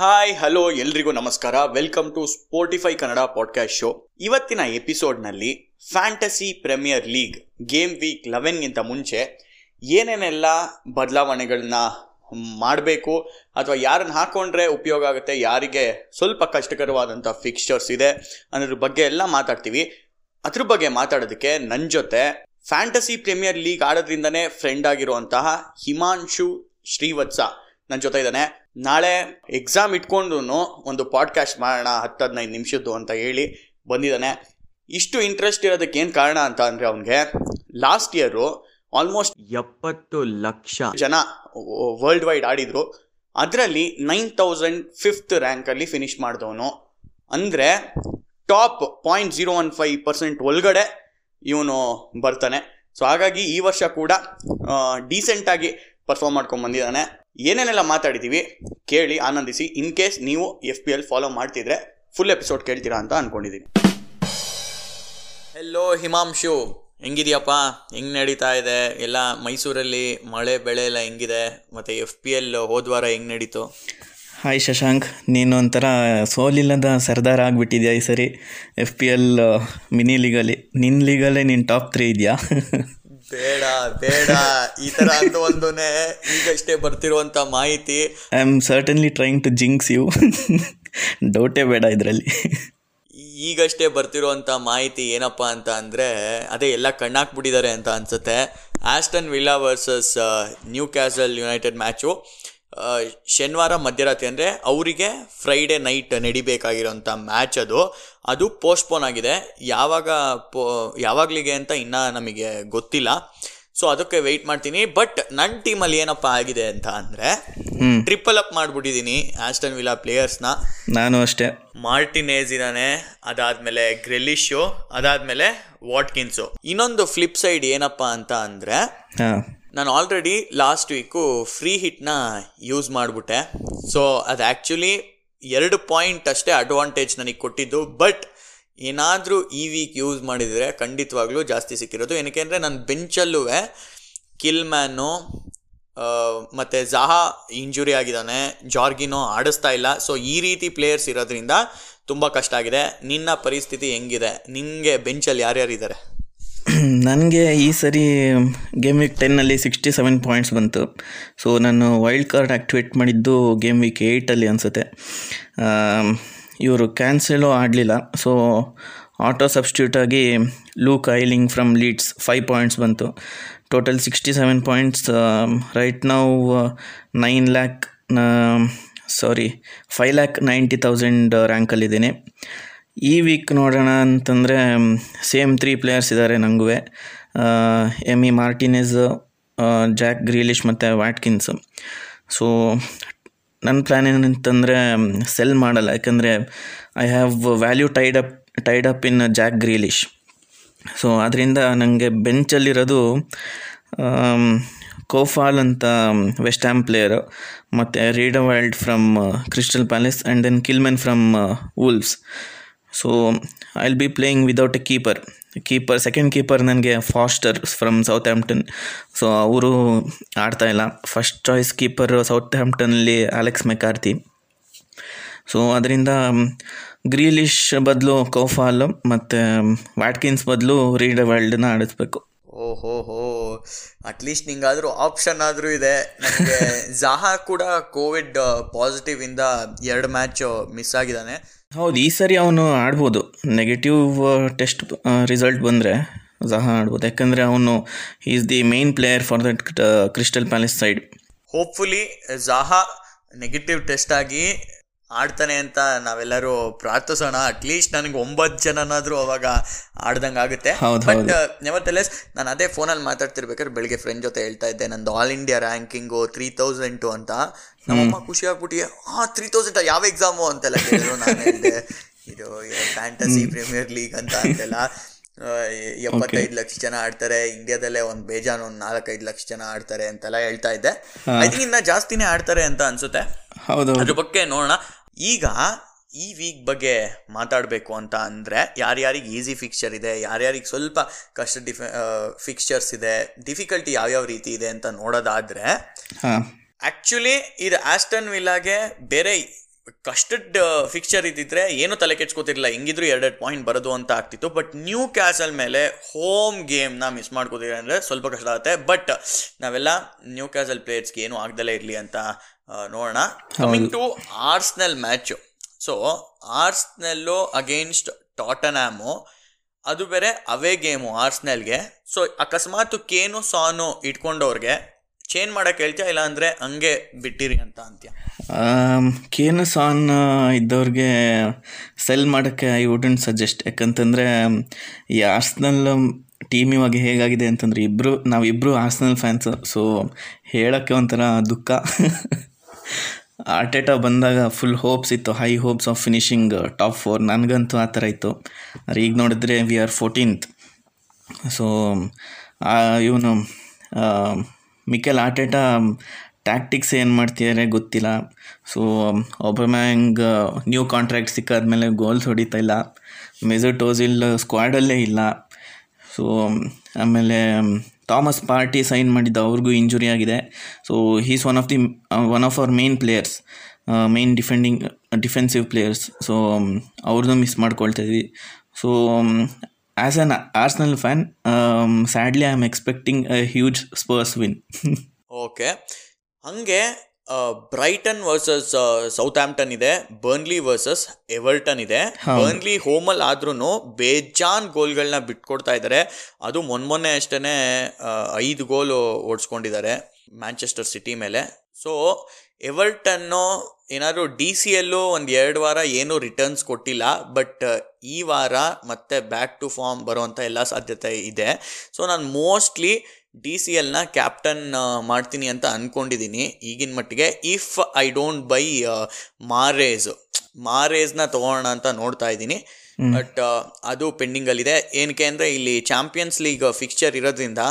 Hi hello ಎಲ್ರಿಗೂ ನಮಸ್ಕಾರ. Welcome to Spotify Kannada podcast show ಇವತ್ತಿನ ಎಪಿಸೋಡ್ನಲ್ಲಿ fantasy premier league game week ಲೆವೆನ್ಗಿಂತ ಮುಂಚೆ ಏನೇನೆಲ್ಲ ಬದಲಾವಣೆಗಳನ್ನ ಮಾಡಬೇಕು ಅಥವಾ ಯಾರನ್ನು ಹಾಕೊಂಡ್ರೆ ಉಪಯೋಗ ಆಗುತ್ತೆ, ಯಾರಿಗೆ ಸ್ವಲ್ಪ ಕಷ್ಟಕರವಾದಂಥ ಫಿಕ್ಸ್ಚರ್ಸ್ ಇದೆ ಅನ್ನೋದ್ರ ಬಗ್ಗೆ ಎಲ್ಲ ಮಾತಾಡ್ತೀವಿ. ಅದ್ರ ಬಗ್ಗೆ ಮಾತಾಡೋದಕ್ಕೆ ನನ್ನ ಜೊತೆ ಫ್ಯಾಂಟಸಿ ಪ್ರೀಮಿಯರ್ ಲೀಗ್ ಆಡೋದ್ರಿಂದನೇ ಫ್ರೆಂಡ್ ಆಗಿರುವಂತಹ ಹಿಮಾಂಶು ಶ್ರೀವತ್ಸ ನನ್ನ ಜೊತೆ ಇದ್ದಾನೆ. ನಾಳೆ ಎಕ್ಸಾಮ್ ಇಟ್ಕೊಂಡು ಒಂದು ಪಾಡ್ಕಾಸ್ಟ್ ಮಾಡೋಣ ಹತ್ತು ಹದಿನೈದು ನಿಮಿಷದ್ದು ಅಂತ ಹೇಳಿ ಬಂದಿದ್ದಾನೆ. ಇಷ್ಟು ಇಂಟ್ರೆಸ್ಟ್ ಇರೋದಕ್ಕೆ ಏನು ಕಾರಣ ಅಂತ ಅಂದರೆ ಅವನಿಗೆ ಲಾಸ್ಟ್ ಇಯರು ಆಲ್ಮೋಸ್ಟ್ ಎಪ್ಪತ್ತು ಲಕ್ಷ ಜನ ವರ್ಲ್ಡ್ ವೈಡ್ ಆಡಿದರು. ಅದರಲ್ಲಿ ನೈನ್ ತೌಸಂಡ್ ಫಿಫ್ತ್ ರ್ಯಾಂಕಲ್ಲಿ ಫಿನಿಶ್ ಮಾಡಿದವನು. ಅಂದರೆ top point zero one five percent ಒಳಗಡೆ ಇವನು ಬರ್ತಾನೆ. ಸೊ ಹಾಗಾಗಿ ಈ ವರ್ಷ ಕೂಡ ಡೀಸೆಂಟಾಗಿ ಪರ್ಫಾರ್ಮ್ ಮಾಡ್ಕೊಂಡು ಬಂದಿದ್ದಾನೆ. ಏನೇನೆಲ್ಲ ಮಾತಾಡಿದ್ದೀವಿ ಕೇಳಿ ಆನಂದಿಸಿ. ಇನ್ ಕೇಸ್ ನೀವು ಎಫ್ ಪಿ ಎಲ್ ಫಾಲೋ ಮಾಡ್ತಿದ್ರೆ ಫುಲ್ ಎಪಿಸೋಡ್ ಕೇಳ್ತೀರಾ ಅಂತ ಅನ್ಕೊಂಡಿದ್ದೀನಿ ಹೆಲೋ ಹಿಮಾಂಶು. ಹೆಂಗಿದೆಯಪ್ಪ? ಹೆಂಗ್ ನಡೀತಾ ಇದೆ? ಎಲ್ಲ ಮೈಸೂರಲ್ಲಿ ಮಳೆ ಬೆಳೆ ಎಲ್ಲ ಹೆಂಗಿದೆ? ಮತ್ತೆ ಎಫ್ ಪಿ ಎಲ್ ಹೋದ್ವಾರ ಹೆಂಗ್ ನಡೀತು? ಹಾಯ್ ಶಶಾಂಕ್. ನೀನು ಒಂಥರ ಸೋಲಿಲ್ಲದ ಸರ್ದಾರ್ ಆಗಿಬಿಟ್ಟಿದ್ಯಾ ಈ ಸರಿ? ಎಫ್ ಪಿ ಎಲ್ ಮಿನಿ ಲೀಗಲ್ಲಿ ನಿನ್ನ ಲೀಗಲ್ಲೇ ನೀನು ಟಾಪ್ ತ್ರೀ ಇದೆಯಾ? ಬೇಡ ಬೇಡ. ಈ ತರ ಅಂತ ಒಂದನೇ ಈಗಷ್ಟೇ ಬರ್ತಿರುವಂತ ಮಾಹಿತಿ. I am certainly trying to jinx you ಡೌಟೇ ಬೇಡ ಇದರಲ್ಲಿ. ಈಗಷ್ಟೇ ಬರ್ತಿರುವಂತ ಮಾಹಿತಿ ಏನಪ್ಪಾ ಅಂತ ಅಂದ್ರೆ ಅದೇ ಎಲ್ಲ ಕಣ್ಣಾಕ್ಬಿಟ್ಟಿದ್ದಾರೆ ಅಂತ ಅನ್ಸುತ್ತೆ. Aston Villa versus Newcastle United match ಶನಿವಾರ ಮಧ್ಯರಾತ್ರಿ ಅಂದರೆ ಅವರಿಗೆ ಫ್ರೈಡೇ ನೈಟ್ ನಡಿಬೇಕಾಗಿರೋಂಥ ಮ್ಯಾಚ್ ಅದು. ಅದು ಪೋಸ್ಟ್ಪೋನ್ ಆಗಿದೆ. ಯಾವಾಗ ಪೋ ಯಾವಾಗಲಿಗೆ ಅಂತ ಇನ್ನೂ ನಮಗೆ ಗೊತ್ತಿಲ್ಲ. ಸೊ ಅದಕ್ಕೆ ವೆಯ್ಟ್ ಮಾಡ್ತೀನಿ. ಬಟ್ ನನ್ನ ಟೀಮಲ್ಲಿ ಏನಪ್ಪ ಆಗಿದೆ ಅಂತ ಅಂದರೆ ಟ್ರಿಪಲ್ ಅಪ್ ಮಾಡಿಬಿಟ್ಟಿದ್ದೀನಿ ಆಸ್ಟನ್ ವಿಲಾ ಪ್ಲೇಯರ್ಸ್ನ ನಾನು ಅಷ್ಟೇ. ಮಾರ್ಟಿನೇಸ್ ಇದ್ದಾನೆ ಅದಾದಮೇಲೆ ಗ್ರೆಲಿಶು ಅದಾದಮೇಲೆ ವಾಟ್ಕಿನ್ಸು ಇನ್ನೊಂದು ಫ್ಲಿಪ್ ಸೈಡ್ ಏನಪ್ಪ ಅಂತ ಅಂದ್ರೆ ನಾನು ಆಲ್ರೆಡಿ ಲಾಸ್ಟ್ ವೀಕು ಫ್ರೀ ಹಿಟ್ನ ಯೂಸ್ ಮಾಡಿಬಿಟ್ಟೆ. ಸೊ ಅದು ಆ್ಯಕ್ಚುಲಿ ಎರಡು ಪಾಯಿಂಟ್ ಅಷ್ಟೇ ಅಡ್ವಾಂಟೇಜ್ ನನಗೆ ಕೊಟ್ಟಿದ್ದು. ಬಟ್ ಏನಾದರೂ ಈ ವೀಕ್ ಯೂಸ್ ಮಾಡಿದರೆ ಖಂಡಿತವಾಗ್ಲೂ ಜಾಸ್ತಿ ಸಿಕ್ಕಿರೋದು. ಏನಕ್ಕೆ ಅಂದರೆ ನನ್ನ ಬೆಂಚಲ್ಲೂ ಕಿಲ್ ಮ್ಯಾನು ಮತ್ತು ಜಹಾ ಇಂಜುರಿ ಆಗಿದ್ದಾನೆ. ಜಾರ್ಗಿನೋ ಆಡಿಸ್ತಾ ಇಲ್ಲ. ಸೊ ಈ ರೀತಿ ಪ್ಲೇಯರ್ಸ್ ಇರೋದ್ರಿಂದ ತುಂಬ ಕಷ್ಟ ಆಗಿದೆ. ನಿನ್ನ ಪರಿಸ್ಥಿತಿ ಹೆಂಗಿದೆ? ನಿನಗೆ ಬೆಂಚಲ್ಲಿ ಯಾರ್ಯಾರಿದ್ದಾರೆ? ನನಗೆ ಈ ಸರಿ ಗೇಮ್ ವೀಕ್ ಟೆನ್ನಲ್ಲಿ ಸಿಕ್ಸ್ಟಿ ಸೆವೆನ್ ಪಾಯಿಂಟ್ಸ್ ಬಂತು. ಸೊ ನಾನು ವೈಲ್ಡ್ ಕಾರ್ಡ್ ಆ್ಯಕ್ಟಿವೇಟ್ ಮಾಡಿದ್ದು ಗೇಮ್ ವೀಕ್ ಏಯ್ಟಲ್ಲಿ ಅನಿಸುತ್ತೆ. ಇವರು ಕ್ಯಾನ್ಸಲು ಆಡಲಿಲ್ಲ. So auto ಸಬ್ಸ್ಟ್ಯೂಟಾಗಿ Luke Ayling from Leeds five points ಬಂತು. Total sixty seven points right ನಾವು nine lakh sorry five lakh ninety thousand ರ್ಯಾಂಕಲ್ಲಿದ್ದೀನಿ ಈ ವೀಕ್ ನೋಡೋಣ ಅಂತಂದರೆ ಸೇಮ್ ತ್ರೀ ಪ್ಲೇಯರ್ಸ್ ಇದ್ದಾರೆ ನನಗೂ ಎಮಿ ಮಾರ್ಟಿನೆಸ್ ಜಾಕ್ ಗ್ರೀಲಿಶ್ ಮತ್ತು ವ್ಯಾಟ್ಕಿನ್ಸ್ ಸೊ ನನ್ನ ಪ್ಲ್ಯಾನ್ ಏನಂತಂದರೆ ಸೆಲ್ ಮಾಡಲ್ಲ. ಯಾಕಂದರೆ I have value tied up tied up in Jack Grealish so ಅದರಿಂದ ನನಗೆ ಬೆಂಚಲ್ಲಿರೋದು ಕೋಫಾಲ್ ಅಂತ ವೆಸ್ಟ್ ಹ್ಯಾಮ್ ಪ್ಲೇಯರು ಮತ್ತು Riedewald from Crystal Palace and then Kilman from Wolves so I will be playing without a keeper keeper second keeper ನನಗೆ faster from Southampton so ಅವರು ಆಡ್ತಾಯಿಲ್ಲ first choice keeper ಸೌತ್ ಹ್ಯಾಂಪ್ಟನ್ನಲ್ಲಿ Alex McCarthy so ಅದರಿಂದ Grealish ಬದಲು ಕೋಫಾಲ್ ಮತ್ತು ವ್ಯಾಟ್ಕಿನ್ಸ್ ಬದಲು read ವರ್ಲ್ಡ್ನ ಆಡಿಸ್ಬೇಕು. ಓಹೋಹೋ ಅಟ್ಲೀಸ್ಟ್ ನಿಂಗಾದರೂ ಆಪ್ಷನ್ ಆದರೂ ಇದೆ. ನಮಗೆ ಜಹಾ ಕೂಡ ಕೋವಿಡ್ ಪಾಸಿಟಿವ್ ಇಂದ ಎರಡು ಮ್ಯಾಚ್ ಮಿಸ್ ಆಗಿದ್ದಾನೆ. ಹೌದು, ಈ ಸರಿ ಅವನು ಆಡ್ಬೋದು. ನೆಗೆಟಿವ್ ಟೆಸ್ಟ್ ರಿಸಲ್ಟ್ ಬಂದರೆ ಜಹಾ ಆಡ್ಬೋದು. ಯಾಕಂದರೆ ಅವನು is the main player for that Crystal Palace side hopefully Zaha negative test ಆಗಿ ಆಡ್ತಾನೆ ಅಂತ ನಾವೆಲ್ಲರೂ ಪ್ರಾರ್ಥಿಸೋಣ. ಅಟ್ಲೀಸ್ಟ್ ನನಗೆ ಒಂಬತ್ತು ಜನನಾದರೂ ಅವಾಗ ಆಡ್ದಂಗೆ ಆಗುತ್ತೆ. ಬಟ್ ನೆವರ್ ತೆಲೆಸ್ ನಾನು ಅದೇ ಫೋನಲ್ಲಿ ಮಾತಾಡ್ತಿರ್ಬೇಕಾದ್ರೆ ಬೆಳಿಗ್ಗೆ ಫ್ರೆಂಡ್ ಜೊತೆ ಹೇಳ್ತಾ ಇದ್ದೆ ನಂದು all India ranking three thousand ಅಂತ. ನಮ್ಮಮ್ಮ ಖುಷಿ ಆಗ್ಬಿಟ್ಟು ಆ ತ್ರೀ ತೌಸಂಡ್ ಯಾವ ಎಕ್ಸಾಮು ಅಂತೆಲ್ಲ ಕೇಳಿದ್ರು ನಾನು ಹೇಳಿದೆ. ಇದು ಫ್ಯಾಂಟಸಿ ಪ್ರೀಮಿಯರ್ ಲೀಗ್ ಅಂತ ಅಂತೆಲ್ಲ. ಎಪ್ಪತ್ತೈದು ಲಕ್ಷ ಜನ ಆಡ್ತಾರೆ. ಇಂಡಿಯಾದಲ್ಲೇ ಒಂದು ಬೇಜಾನ್ ಒಂದು ನಾಲ್ಕೈದು ಲಕ್ಷ ಜನ ಆಡ್ತಾರೆ ಅಂತೆಲ್ಲ ಹೇಳ್ತಾ ಇದ್ದೆ. ಐ ಥಿಂಕ್ ಇನ್ನ ಜಾಸ್ತಿನೇ ಆಡ್ತಾರೆ ಅಂತ ಅನ್ಸುತ್ತೆ. ಹೌದು. ಅದ್ರ ಬಗ್ಗೆ ನೋಡೋಣ. ಈಗ ಈ ವೀಕ್ ಬಗ್ಗೆ ಮಾತಾಡಬೇಕು ಅಂತ ಅಂದರೆ ಯಾರ್ಯಾರಿಗೆ ಈಸಿ ಫಿಕ್ಸ್ಚರ್ ಇದೆ ಯಾರ್ಯಾರಿಗೆ ಸ್ವಲ್ಪ ಕಷ್ಟ ಡಿಫೆ ಫಿಕ್ಸ್ಚರ್ಸ್ ಇದೆ ಡಿಫಿಕಲ್ಟಿ ಯಾವ್ಯಾವ ರೀತಿ ಇದೆ ಅಂತ ನೋಡೋದಾದರೆ ಆ್ಯಕ್ಚುಲಿ ಇದು ಆಸ್ಟನ್ ವಿಲ್ಲಾಗೆ ಬೇರೆ ಕಷ್ಟಡ್ ಫಿಕ್ಚರ್ ಇದ್ದಿದ್ರೆ ಏನು ತಲೆ ಕೆಚ್ಕೋತಿರಲಿಲ್ಲ ಹೆಂಗಿದ್ರು ಎರಡೆರಡು ಪಾಯಿಂಟ್ ಬರೋದು ಅಂತ ಆಗ್ತಿತ್ತು. ಬಟ್ ನ್ಯೂ ಕ್ಯಾಸಲ್ ಮೇಲೆ ಹೋಮ್ ಗೇಮ್ನ ಮಿಸ್ ಮಾಡ್ಕೋತೀವಿ ಅಂದರೆ ಸ್ವಲ್ಪ ಕಷ್ಟ ಆಗುತ್ತೆ. ಬಟ್ ನಾವೆಲ್ಲ ನ್ಯೂ ಕ್ಯಾಸಲ್ ಪ್ಲೇಯರ್ಸ್ಗೆ ಏನು ಆಗ್ದಲೇ ಇರಲಿ ಅಂತ ನೋಡೋಣ. Coming to Arsenal match so Arsenal against Tottenham ಅದು ಬೇರೆ ಅವೇ ಗೇಮು ಆರ್ಸ್ನೆಲ್ಗೆ ಸೊ ಅಕಸ್ಮಾತ್ ಕೇನು ಸಾನು ಇಟ್ಕೊಂಡವ್ರಿಗೆ ಚೇಂಜ್ ಮಾಡಕ್ಕೆ ಹೇಳ್ತಾ ಇಲ್ಲ ಅಂದರೆ ಹಂಗೆ ಬಿಟ್ಟಿರಿ ಅಂತ ಅಂತ್ಯ? ಕೇನು ಸಾನ್ ಇದ್ದವ್ರಿಗೆ ಸೆಲ್ ಮಾಡೋಕ್ಕೆ ಐ ವುಡಂಟ್ ಸಜೆಸ್ಟ್ ಯಾಕಂತಂದರೆ ಈ ಆರ್ಸ್ನಲ್ ಟೀಮ್ ಇವಾಗ ಹೇಗಾಗಿದೆ ಅಂತಂದರೆ ಇಬ್ಬರು ನಾವಿಬ್ಬರು ಆರ್ಸ್ನಲ್ ಫ್ಯಾನ್ಸ್ ಸೊ ಹೇಳೋಕ್ಕೆ ಒಂಥರ ದುಃಖ. ಆರ್ಟೇಟಾ ಬಂದಾಗ ಫುಲ್ ಹೋಪ್ಸ್ ಇತ್ತು high hopes of finishing top four ನನಗಂತೂ ಆ ಥರ ಇತ್ತು. ಆದರೆ ಈಗ ನೋಡಿದ್ರೆ ವಿ ಆರ್ ಫೋರ್ಟೀನ್ತ್ ಸೊ ಇವನು ಮಿಕೆಲ್ ಆರ್ಟೆಟಾ ಟ್ಯಾಕ್ಟಿಕ್ಸ್ ಏನು ಮಾಡ್ತಿದ್ದಾರೆ ಗೊತ್ತಿಲ್ಲ. ಸೊ ಒಬಮ್ಯಾಂಗ್ ನ್ಯೂ ಕಾಂಟ್ರಾಕ್ಟ್ ಸಿಕ್ಕಾದ್ಮೇಲೆ ಗೋಲ್ಸ್ ಹೊಡಿತಾ ಇಲ್ಲ. ಮೆಜರ್ ಟೋಸಿಲ್ ಸ್ಕ್ವಾಡಲ್ಲೇ ಇಲ್ಲ. ಸೊ ಆಮೇಲೆ ಥಾಮಸ್ ಪಾರ್ಟಿ ಸೈನ್ ಮಾಡಿದ್ದ ಅವ್ರಿಗೂ ಇಂಜುರಿ ಆಗಿದೆ. So he's one of the one of our main players main defending defensive players so ಅವ್ರದ್ದು ಮಿಸ್ ಮಾಡ್ಕೊಳ್ತಾ ಇದ್ವಿ. So as an Arsenal fan sadly I am expecting a huge Spurs win okay ಹಂಗೆ Brighton versus Southampton ಇದೆ Burnley versus Everton ಇದೆ. ಬರ್ನ್ಲಿ ಹೋಮಲ್ಲಿ ಆದ್ರೂ ಬೇಜಾನ್ ಗೋಲ್ಗಳನ್ನ ಬಿಟ್ಕೊಡ್ತಾ ಇದ್ದಾರೆ ಅದು ಮೊನ್ನೆ ಅಷ್ಟೇ ಐದು ಗೋಲು ಓಡಿಸ್ಕೊಂಡಿದ್ದಾರೆ ಮ್ಯಾಂಚೆಸ್ಟರ್ ಸಿಟಿ ಮೇಲೆ. ಸೊ ಎವರ್ಟನ್ನು ಏನಾದರೂ ಡಿ ಸಿ ಎಲ್ಲು ಒಂದು ಎರಡು ವಾರ ಏನೂ ರಿಟರ್ನ್ಸ್ ಕೊಟ್ಟಿಲ್ಲ. ಬಟ್ ಈ ವಾರ ಮತ್ತೆ ಬ್ಯಾಕ್ ಟು ಫಾರ್ಮ್ ಬರುವಂಥ ಎಲ್ಲ ಸಾಧ್ಯತೆ ಇದೆ. ಸೊ ನಾನು ಮೋಸ್ಟ್ಲಿ ಡಿ ಸಿ ಎಲ್ನ ಕ್ಯಾಪ್ಟನ್ ಮಾಡ್ತೀನಿ ಅಂತ ಅಂದ್ಕೊಂಡಿದ್ದೀನಿ ಈಗಿನ ಮಟ್ಟಿಗೆ if I don't buy Mahrez ಮಾರೇಜ್ನ ತೊಗೊಳ್ಳೋಣ ಅಂತ ನೋಡ್ತಾ ಇದ್ದೀನಿ. ಬಟ್ ಅದು ಪೆಂಡಿಂಗಲ್ಲಿದೆ. ಏನಕ್ಕೆ ಅಂದರೆ ಇಲ್ಲಿ ಚಾಂಪಿಯನ್ಸ್ ಲೀಗ್ ಫಿಕ್ಸ್ಚರ್ ಇರೋದ್ರಿಂದ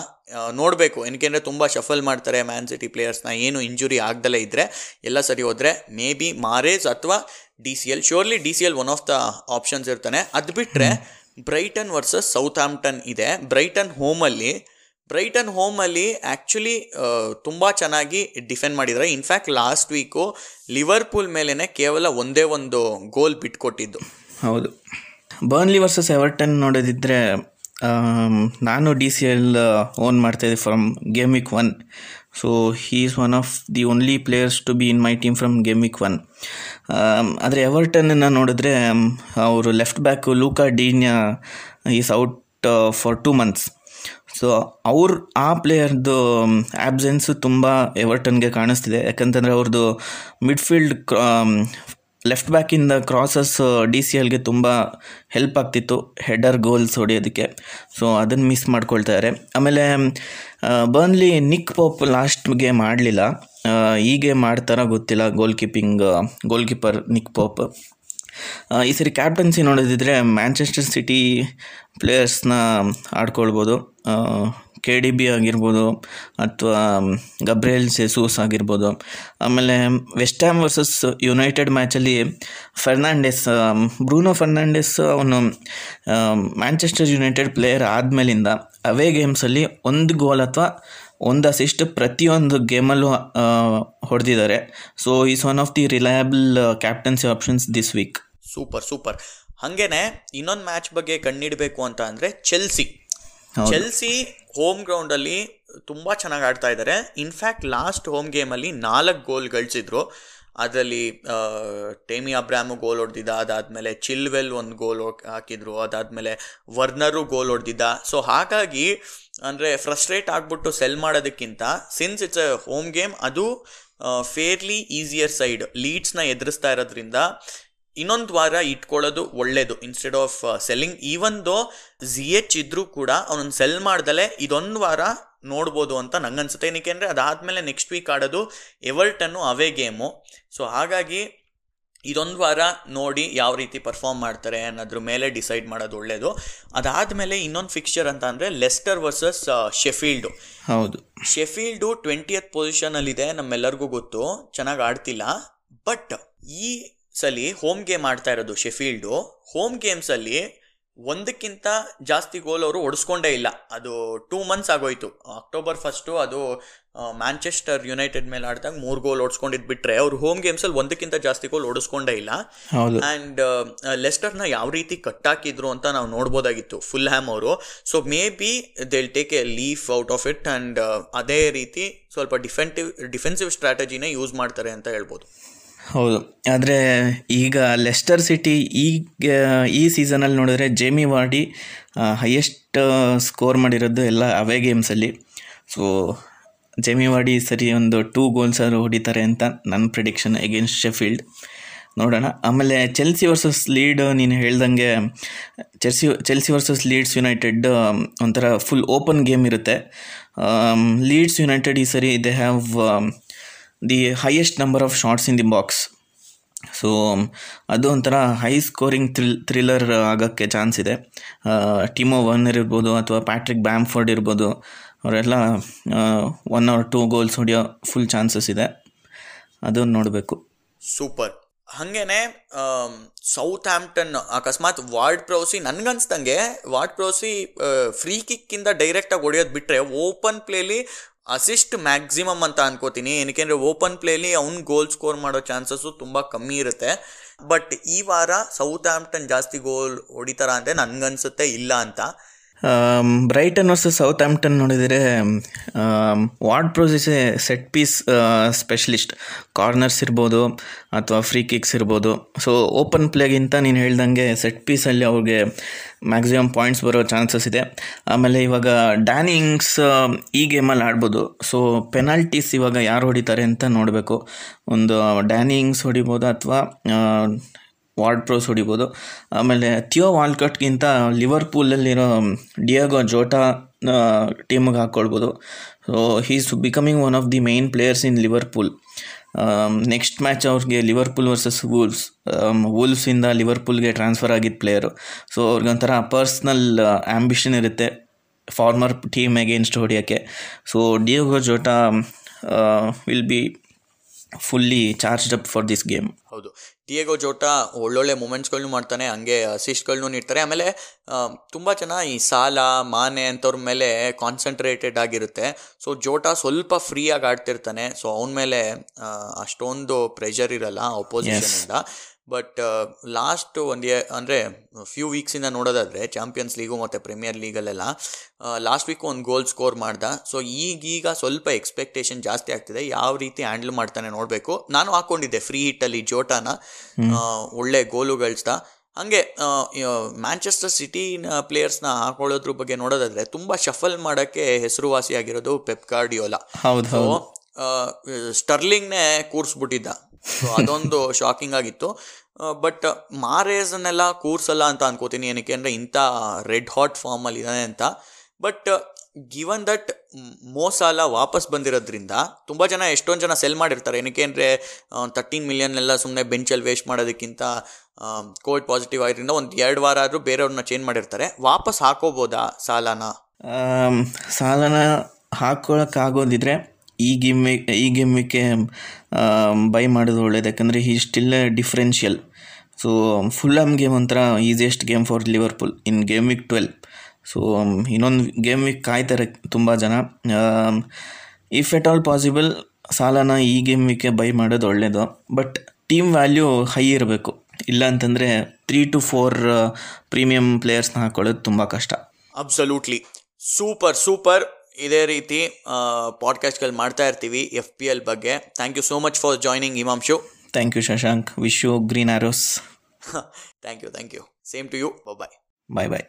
ನೋಡಬೇಕು. ಏನಕ್ಕೆ ಅಂದರೆ ತುಂಬ ಶಫಲ್ ಮಾಡ್ತಾರೆ ಮ್ಯಾನ್ ಸಿಟಿ ಪ್ಲೇಯರ್ಸ್ನ ಏನು ಇಂಜುರಿ ಆಗ್ದಲೇ ಇದ್ದರೆ ಎಲ್ಲ ಸರಿ ಹೋದರೆ ಮೇ ಬಿ ಮಾರೇಜ್ ಅಥವಾ D C L surely D C L one of the options ಇರ್ತಾನೆ. ಅದು ಬಿಟ್ಟರೆ ಬ್ರೈಟನ್ ವರ್ಸಸ್ ಸೌತ್ ಆಂಪ್ಟನ್ ಇದೆ ಬ್ರೈಟನ್ ಹೋಮಲ್ಲಿ ಬ್ರೈಟನ್ ಹೋಮಲ್ಲಿ ಆ್ಯಕ್ಚುಲಿ ತುಂಬ ಚೆನ್ನಾಗಿ ಡಿಫೆಂಡ್ ಮಾಡಿದ್ದಾರೆ ಇನ್ಫ್ಯಾಕ್ಟ್ ಲಾಸ್ಟ್ ವೀಕು ಲಿವರ್ಪೂಲ್ ಮೇಲೇ ಕೇವಲ ಒಂದೇ ಒಂದು ಗೋಲ್ ಬಿಟ್ಕೊಟ್ಟಿದ್ದು. ಹೌದು. ಬರ್ನ್ಲಿ ವರ್ಸಸ್ ಎವರ್ಟನ್ ನೋಡೋದಿದ್ದರೆ ನಾನು ಡಿ ಸಿ ಎಲ್ ಓನ್ ಮಾಡ್ತಾಯಿದ್ದೆ from game week one so he is one of the only players to be in my team from game week one ಆದರೆ ಎವರ್ಟನ್ನ ನೋಡಿದ್ರೆ ಅವರು left back Lucas Digne is out for two months so ಅವ್ರ ಆ ಪ್ಲೇಯರ್ದು absence ತುಂಬ ಎವರ್ಟನ್ಗೆ ಕಾಣಿಸ್ತಿದೆ. ಯಾಕಂತಂದರೆ ಅವ್ರದ್ದು ಮಿಡ್ಫೀಲ್ಡ್ ಲೆಫ್ಟ್ ಬ್ಯಾಕಿಂದ ಕ್ರಾಸಸ್ ಡಿ ಸಿ ಎಲ್ಗೆ ತುಂಬ ಹೆಲ್ಪ್ ಆಗ್ತಿತ್ತು. ಹೆಡರ್ ಗೋಲ್ಸ್ ಹೊಡೆಯೋದಕ್ಕೆ. ಸೊ ಅದನ್ನು ಮಿಸ್ ಮಾಡ್ಕೊಳ್ತಾರೆ ಆಮೇಲೆ ಬರ್ನ್ಲಿ ನಿಕ್ ಪಾಪ್ ಗೇಮ್ ಆಡಲಿಲ್ಲ ಈ ಗೇಮ್ ಆಡ್ತಾರ ಗೊತ್ತಿಲ್ಲ ಗೋಲ್ ಕೀಪಿಂಗ್ ಗೋಲ್ ನಿಕ್ ಪಾಪ್ ಈ ಸರಿ ಕ್ಯಾಪ್ಟನ್ಸಿ ನೋಡೋದಿದ್ರೆ ಮ್ಯಾಂಚೆಸ್ಟರ್ ಸಿಟಿ ಪ್ಲೇಯರ್ಸ್ನ ಆಡ್ಕೊಳ್ಬೋದು. ಕೆ ಡಿ ಬಿ ಆಗಿರ್ಬೋದು ಅಥವಾ ಗಬ್ರೇಲ್ ಸೆಸೂಸ್ ಆಗಿರ್ಬೋದು. ಆಮೇಲೆ ವೆಸ್ಟ್ ಹ್ಯಾಮ್ ವರ್ಸಸ್ ಯುನೈಟೆಡ್ ಮ್ಯಾಚಲ್ಲಿ ಫರ್ನಾಂಡಿಸ್ ಬ್ರೂನೋ ಫರ್ನಾಂಡಿಸ್ ಅವನು ಮ್ಯಾಂಚೆಸ್ಟರ್ ಯುನೈಟೆಡ್ ಪ್ಲೇಯರ್ ಆದಮೇಲಿಂದ ಅವೇ ಗೇಮ್ಸಲ್ಲಿ ಒಂದು ಗೋಲ್ ಅಥವಾ ಒಂದು ಅಸಿಸ್ಟ್ ಪ್ರತಿಯೊಂದು ಗೇಮಲ್ಲೂ ಹೊಡೆದಿದ್ದಾರೆ. So is one of the reliable captaincy options this week super super ಹಾಗೇನೆ ಇನ್ನೊಂದು ಮ್ಯಾಚ್ ಬಗ್ಗೆ ಕಣ್ಣಿಡಬೇಕು ಅಂತ ಅಂದರೆ ಚೆಲ್ಸಿ ಚೆಲ್ಸಿ ಹೋಮ್ ಗ್ರೌಂಡಲ್ಲಿ ತುಂಬ ಚೆನ್ನಾಗಿ ಆಡ್ತಾ ಇದ್ದಾರೆ ಇನ್ಫ್ಯಾಕ್ಟ್ ಲಾಸ್ಟ್ ಹೋಮ್ ಗೇಮಲ್ಲಿ ನಾಲ್ಕು ಗೋಲ್ ಗಳಿಸಿದ್ರು. ಅದರಲ್ಲಿ ಟೇಮಿ ಅಬ್ರಾಮು ಗೋಲ್ ಹೊಡೆದಿದ್ದ ಅದಾದಮೇಲೆ ಚಿಲ್ವೆಲ್ ಒಂದು ಗೋಲ್ ಹಾಕಿದ್ರು. ಅದಾದಮೇಲೆ ವರ್ನರು ಗೋಲ್ ಹೊಡೆದಿದ್ದ. ಸೊ ಹಾಗಾಗಿ ಅಂದರೆ ಫ್ರಸ್ಟ್ರೇಟ್ ಆಗಿಬಿಟ್ಟು ಸೆಲ್ ಮಾಡೋದಕ್ಕಿಂತ since it's a home game ಅದು ಫೇರ್ಲಿ ಈಸಿಯರ್ ಸೈಡ್ ಲೀಡ್ಸ್ನ ಎದುರಿಸ್ತಾ ಇರೋದ್ರಿಂದ ಇನ್ನೊಂದು ವಾರ ಇಟ್ಕೊಳ್ಳೋದು ಒಳ್ಳೇದು. Instead of selling even though G H ಇದ್ರೂ ಕೂಡ ಅವನನ್ನು ಸೆಲ್ ಮಾಡ್ದಲೆ ಇದೊಂದು ವಾರ ನೋಡ್ಬೋದು ಅಂತ ನಂಗನ್ಸುತ್ತೆ. ಏನಕ್ಕೆ ಅಂದರೆ ಅದಾದಮೇಲೆ ನೆಕ್ಸ್ಟ್ ವೀಕ್ ಆಡೋದು ಎವರ್ಟನ್ನು ಅವೇ ಗೇಮು ಸೊ ಹಾಗಾಗಿ ಇದೊಂದು ವಾರ ನೋಡಿ ಯಾವ ರೀತಿ ಪರ್ಫಾರ್ಮ್ ಮಾಡ್ತಾರೆ ಅನ್ನೋದ್ರ ಮೇಲೆ ಡಿಸೈಡ್ ಮಾಡೋದು ಒಳ್ಳೆಯದು ಅದಾದಮೇಲೆ ಇನ್ನೊಂದು ಫಿಕ್ಸ್ಚರ್ ಅಂತ ಅಂದರೆ ಲೆಸ್ಟರ್ ವರ್ಸಸ್ ಶೆಫೀಲ್ಡು ಹೌದು. ಶೆಫೀಲ್ಡು ಟ್ವೆಂಟಿಯತ್ ಪೊಸಿಷನಲ್ಲಿದೆ ನಮ್ಮೆಲ್ಲರಿಗೂ ಗೊತ್ತು. ಚೆನ್ನಾಗಿ ಆಡ್ತಿಲ್ಲ. ಬಟ್ ಈ ಸಲಿ ಹೋಮ್ ಗೇಮ್ ಆಡ್ತಾ ಇರೋದು ಶೆಫೀಲ್ಡು ಹೋಮ್ ಗೇಮ್ಸಲ್ಲಿ ಒಂದಕ್ಕಿಂತ ಜಾಸ್ತಿ ಗೋಲ್ ಅವರು ಹೊಡಿಸ್ಕೊಂಡೇ ಇಲ್ಲ. ಅದು ಟೂ ಮಂತ್ಸ್ ಆಗೋಯ್ತು. ಅಕ್ಟೋಬರ್ ಫಸ್ಟು ಅದು ಮ್ಯಾಂಚೆಸ್ಟರ್ ಯುನೈಟೆಡ್ ಮೇಲೆ ಆಡಿದಾಗ ಮೂರು ಗೋಲ್ ಹೊಡ್ಸ್ಕೊಂಡಿದ್ದು ಬಿಟ್ಟರೆ ಅವರು ಹೋಮ್ ಗೇಮ್ಸಲ್ಲಿ ಒಂದಕ್ಕಿಂತ ಜಾಸ್ತಿ ಗೋಲ್ ಓಡಿಸ್ಕೊಂಡೇ ಇಲ್ಲ. ಆ್ಯಂಡ್ ಲೆಸ್ಟರ್ನ ಯಾವ ರೀತಿ ಕಟ್ಟಾಕಿದ್ರು ಅಂತ ನಾವು ನೋಡ್ಬೋದಾಗಿತ್ತು ಫುಲ್ ಹ್ಯಾಮ್ ಅವರು. So maybe they'll take a leaf out of it and ಅದೇ ರೀತಿ ಸ್ವಲ್ಪ ಡಿಫೆಂಟಿವ್ ಡಿಫೆನ್ಸಿವ್ ಸ್ಟ್ರಾಟಜಿನೇ ಯೂಸ್ ಮಾಡ್ತಾರೆ ಅಂತ ಹೇಳ್ಬೋದು. ಹೌದು. ಆದರೆ ಈಗ ಲೆಸ್ಟರ್ ಸಿಟಿ ಈಗ, ಈ ಸೀಸನಲ್ಲಿ ನೋಡಿದ್ರೆ ಜೇಮಿ ವಾರ್ಡಿ ಹೈಯೆಸ್ಟ್ ಸ್ಕೋರ್ ಮಾಡಿರೋದು ಎಲ್ಲ ಅವೇ ಗೇಮ್ಸಲ್ಲಿ ಸೊ ಜೇಮಿ ವಾರ್ಡಿ ಸರಿ ಒಂದು ಟೂ ಗೋಲ್ಸ್ ಆದರೂ ಹೊಡಿತಾರೆ ಅಂತ ನನ್ನ ಪ್ರಿಡಿಕ್ಷನ್ ಎಗೇನ್ಸ್ಟ್ ಶೆಫೀಲ್ಡ್ ನೋಡೋಣ. ಆಮೇಲೆ ಚೆಲ್ಸಿ ವರ್ಸಸ್ ಲೀಡ್ ನೀನು ಹೇಳ್ದಂಗೆ Chelsea Chelsea versus Leeds United ಒಂಥರ ಫುಲ್ ಓಪನ್ ಗೇಮ್ ಇರುತ್ತೆ. ಲೀಡ್ಸ್ ಯುನೈಟೆಡ್ ಈ ಸರಿ they have the highest number of shots in the box. So, ಅದು ಒಂಥರ ಹೈ ಸ್ಕೋರಿಂಗ್ ಥ್ರಿಲ್, ಥ್ರಿಲ್ಲರ್ ಆಗೋಕ್ಕೆ ಚಾನ್ಸ್ ಇದೆ. ಟಿಮೋ ವರ್ನರ್ ಇರ್ಬೋದು ಅಥವಾ ಪ್ಯಾಟ್ರಿಕ್ ಬ್ಯಾಮ್ಫರ್ಡ್ ಇರ್ಬೋದು, ಅವರೆಲ್ಲ ಒನ್ ಆರ್ ಟೂ ಗೋಲ್ಸ್ ಹೊಡಿಯೋ ಫುಲ್ ಚಾನ್ಸಸ್ ಇದೆ. ಅದನ್ನು ನೋಡಬೇಕು. ಸೂಪರ್. ಹಾಗೇನೆ ಸೌತ್ ಆ್ಯಂಪ್ಟನ್ ಅಕಸ್ಮಾತ್ ವಾರ್ಡ್ ಪ್ರೋಸಿ ನನಗನ್ಸ್ದಂಗೆ ವಾರ್ಡ್ ಪ್ರೋಸಿ ಫ್ರೀ ಕಿಕ್ಕಿಂದ ಡೈರೆಕ್ಟಾಗಿ ಹೊಡೆಯೋದು ಬಿಟ್ಟರೆ ಓಪನ್ ಪ್ಲೇಲಿ ಅಸಿಸ್ಟ್ ಮ್ಯಾಕ್ಸಿಮಮ್ ಅಂತ ಅನ್ಕೋತೀನಿ. ಏನಕ್ಕೆ ಓಪನ್ ಪ್ಲೇಲಿ ಅವ್ನ ಗೋಲ್ ಸ್ಕೋರ್ ಮಾಡೋ ಚಾನ್ಸಸ್ಸು ತುಂಬ ಕಮ್ಮಿ ಇರುತ್ತೆ. ಬಟ್ ಈ ವಾರ ಸೌತ್ ಆಂಪ್ಟನ್ ಜಾಸ್ತಿ ಗೋಲ್ ಹೊಡಿತಾರ ಅಂದರೆ ನನಗನ್ಸುತ್ತೆ ಇಲ್ಲ ಅಂತ. ಬ್ರೈಟನ್ ವರ್ಸಸ್ ಸೌತ್ ಆಂಪ್ಟನ್ ನೋಡಿದರೆ Ward Prowse set piece specialist corners ಇರ್ಬೋದು ಅಥವಾ ಫ್ರೀ ಕಿಕ್ಸ್ ಇರ್ಬೋದು. ಸೊ ಓಪನ್ ಪ್ಲೇಗಿಂತ ನೀನು ಹೇಳ್ದಂಗೆ ಸೆಟ್ ಪೀಸಲ್ಲಿ ಅವ್ರಿಗೆ ಮ್ಯಾಕ್ಸಿಮಮ್ ಪಾಯಿಂಟ್ಸ್ ಬರೋ ಚಾನ್ಸಸ್ ಇದೆ. ಆಮೇಲೆ ಇವಾಗ ಡ್ಯಾನಿಂಗ್ಸ್ ಈ ಗೇಮಲ್ಲಿ ಆಡ್ಬೋದು. ಸೊ ಪೆನಾಲ್ಟೀಸ್ ಇವಾಗ ಯಾರು ಹೊಡಿತಾರೆ ಅಂತ ನೋಡಬೇಕು. ಒಂದು ಡ್ಯಾನಿಂಗ್ಸ್ ಹೊಡಿಬೋದು ಅಥವಾ ವಾರ್ಡ್ ಪ್ರೋಸ್ ಹೊಡಿಬೋದು. ಆಮೇಲೆ ಥಿಯೋ ವಾಲ್ಕಟ್ಗಿಂತ ಲಿವರ್ಪೂಲಲ್ಲಿರೋ ಡಿಯಾಗೋ ಜೋಟಾ ಟೀಮಿಗೆ ಹಾಕ್ಕೊಳ್ಬೋದು so he's becoming one of the main players in Liverpool next match ಅವ್ರಿಗೆ ಲಿವರ್ಪೂಲ್ ವರ್ಸಸ್ ವೂಲ್ಸ್ ವೂಲ್ಸಿಂದ ಲಿವರ್ಪೂಲ್ಗೆ ಟ್ರಾನ್ಸ್ಫರ್ ಆಗಿದ್ದ ಪ್ಲೇಯರು ಸೊ ಅವ್ರಿಗೊಂಥರ ಪರ್ಸ್ನಲ್ ಆ್ಯಂಬಿಷನ್ ಇರುತ್ತೆ former team against ಹೊಡಿಯೋಕ್ಕೆ. So Diogo Jota will be fully charged up for this game ಹೌದು. Diogo Chhota ಒಳ್ಳೊಳ್ಳೆ ಮೂಮೆಂಟ್ಸ್ಗಳನ್ನೂ ಮಾಡ್ತಾನೆ ಹಂಗೆ ಅಸಿಸ್ಟ್ಗಳನ್ನೂ ನೀಡ್ತಾರೆ. ಆಮೇಲೆ ತುಂಬ ಜನ ಈ ಸಾಲ ಮಾನೆ ಅಂಥವ್ರ ಮೇಲೆ ಕಾನ್ಸಂಟ್ರೇಟೆಡ್ ಆಗಿರುತ್ತೆ. ಸೊ ಜೋಟಾ ಸ್ವಲ್ಪ ಫ್ರೀಯಾಗಿ ಆಡ್ತಿರ್ತಾನೆ. ಸೊ ಅವನ ಮೇಲೆ ಅಷ್ಟೊಂದು ಪ್ರೆಷರ್ ಇರಲ್ಲ ಅಪೋಸಿಷನಿಂದ ಬಟ್ ಲಾಸ್ಟ್ ಒಂದು ಅಂದರೆ ಫ್ಯೂ ವೀಕ್ಸಿಂದ ನೋಡೋದಾದರೆ ಚಾಂಪಿಯನ್ಸ್ ಲೀಗು ಮತ್ತು ಪ್ರೀಮಿಯರ್ ಲೀಗಲ್ಲೆಲ್ಲ ಲಾಸ್ಟ್ ವೀಕ್ ಒಂದು ಗೋಲ್ ಸ್ಕೋರ್ ಮಾಡ್ದ. ಸೊ ಈಗೀಗ ಸ್ವಲ್ಪ ಎಕ್ಸ್ಪೆಕ್ಟೇಷನ್ ಜಾಸ್ತಿ ಆಗ್ತಿದೆ. ಯಾವ ರೀತಿ ಹ್ಯಾಂಡಲ್ ಮಾಡ್ತಾನೆ ನೋಡಬೇಕು. ನಾನು ಹಾಕ್ಕೊಂಡಿದ್ದೆ ಫ್ರೀ ಹಿಟ್ಟಲ್ಲಿ ಜೋಟಾನ ಒಳ್ಳೆ ಗೋಲು ಗಳಿಸ್ದ. ಹಾಗೆ ಮ್ಯಾಂಚೆಸ್ಟರ್ ಸಿಟಿನ ಪ್ಲೇಯರ್ಸ್ನ ಹಾಕೊಳ್ಳೋದ್ರ ಬಗ್ಗೆ ನೋಡೋದಾದರೆ ತುಂಬ ಶಫಲ್ ಮಾಡೋಕ್ಕೆ ಹೆಸರುವಾಸಿಯಾಗಿರೋದು ಪೆಪ್ಕಾರ್ಡಿಯೋಲಾ ಹೌದು ಸ್ಟರ್ಲಿಂಗ್ನೇ ಕೂರಿಸ್ಬಿಟ್ಟಿದ್ದ. ಸೊ ಅದೊಂದು ಶಾಕಿಂಗ್ ಆಗಿತ್ತು. ಬಟ್ ಮಾರೇಸನ್ನೆಲ್ಲ ಕೂರ್ಸಲ್ಲ ಅಂತ ಅನ್ಕೋತೀನಿ. ಏನಕ್ಕೆ ಅಂದರೆ ಇಂಥ ರೆಡ್ ಹಾಟ್ ಫಾರ್ಮಲ್ಲಿ ಇದ್ದಾನೆ ಅಂತ. ಬಟ್ ಗಿವನ್ ದಟ್ ಮೋಸಾಲ ವಾಪಸ್ ಬಂದಿರೋದ್ರಿಂದ ತುಂಬ ಜನ ಎಷ್ಟೊಂದು ಜನ ಸೆಲ್ ಮಾಡಿರ್ತಾರೆ. ಏನಕ್ಕೆ ಅಂದರೆ ತರ್ಟೀನ್ ಮಿಲಿಯನ್ ಎಲ್ಲ ಸುಮ್ಮನೆ ಬೆಂಚಲ್ಲಿ ವೇಸ್ಟ್ ಮಾಡೋದಕ್ಕಿಂತ ಕೋವಿಡ್ ಪಾಸಿಟಿವ್ ಆಗಿರೋದ್ರಿಂದ ಒಂದು ಎರಡು ವಾರ ಆದರೂ ಬೇರೆಯವ್ರನ್ನ ಚೇಂಜ್ ಮಾಡಿರ್ತಾರೆ. ವಾಪಸ್ ಹಾಕೋಬೋದಾ ಸಾಲನ? ಸಾಲನ ಹಾಕ್ಕೊಳಕ್ಕಾಗೋದಿದ್ರೆ ಈ ಗೇಮ್ ಈ ಗೇಮಿಗೆ ಬೈ ಮಾಡೋದು ಒಳ್ಳೇದು. ಯಾಕಂದರೆ ಈ still differential so full game ಒಂಥರ easiest game for Liverpool in game week twelve so ಇನ್ನೊಂದು ಗೇಮ್ ವೀಕ್ ಕಾಯ್ತಾರೆ ತುಂಬ ಜನ. ಇಫ್ ಎಟ್ ಆಲ್ ಪಾಸಿಬಲ್ ಸಾಲನ ಈ ಗೇಮ್ ಬೈ ಮಾಡೋದು ಒಳ್ಳೆಯದು ಬಟ್ ಟೀಮ್ ವ್ಯಾಲ್ಯೂ ಹೈ ಇರಬೇಕು. ಇಲ್ಲ ಅಂತಂದರೆ ತ್ರೀ ಟು ಫೋರ್ ಪ್ರೀಮಿಯಂ ಪ್ಲೇಯರ್ಸ್ನ ಹಾಕೊಳ್ಳೋದು ತುಂಬ ಕಷ್ಟ. ಅಬ್ಸಲ್ಯೂಟ್ಲಿ ಸೂಪರ್ ಸೂಪರ್ ಇದೇ ರೀತಿ ಪಾಡ್ಕಾಸ್ಟ್ಗಳು ಮಾಡ್ತಾ ಇರ್ತೀವಿ ಎಫ್ ಪಿ ಎಲ್ ಬಗ್ಗೆ. Thank you so much for joining Himanshu thank you Shashank wish you Green Arrows thank you thank you same to you bye bye bye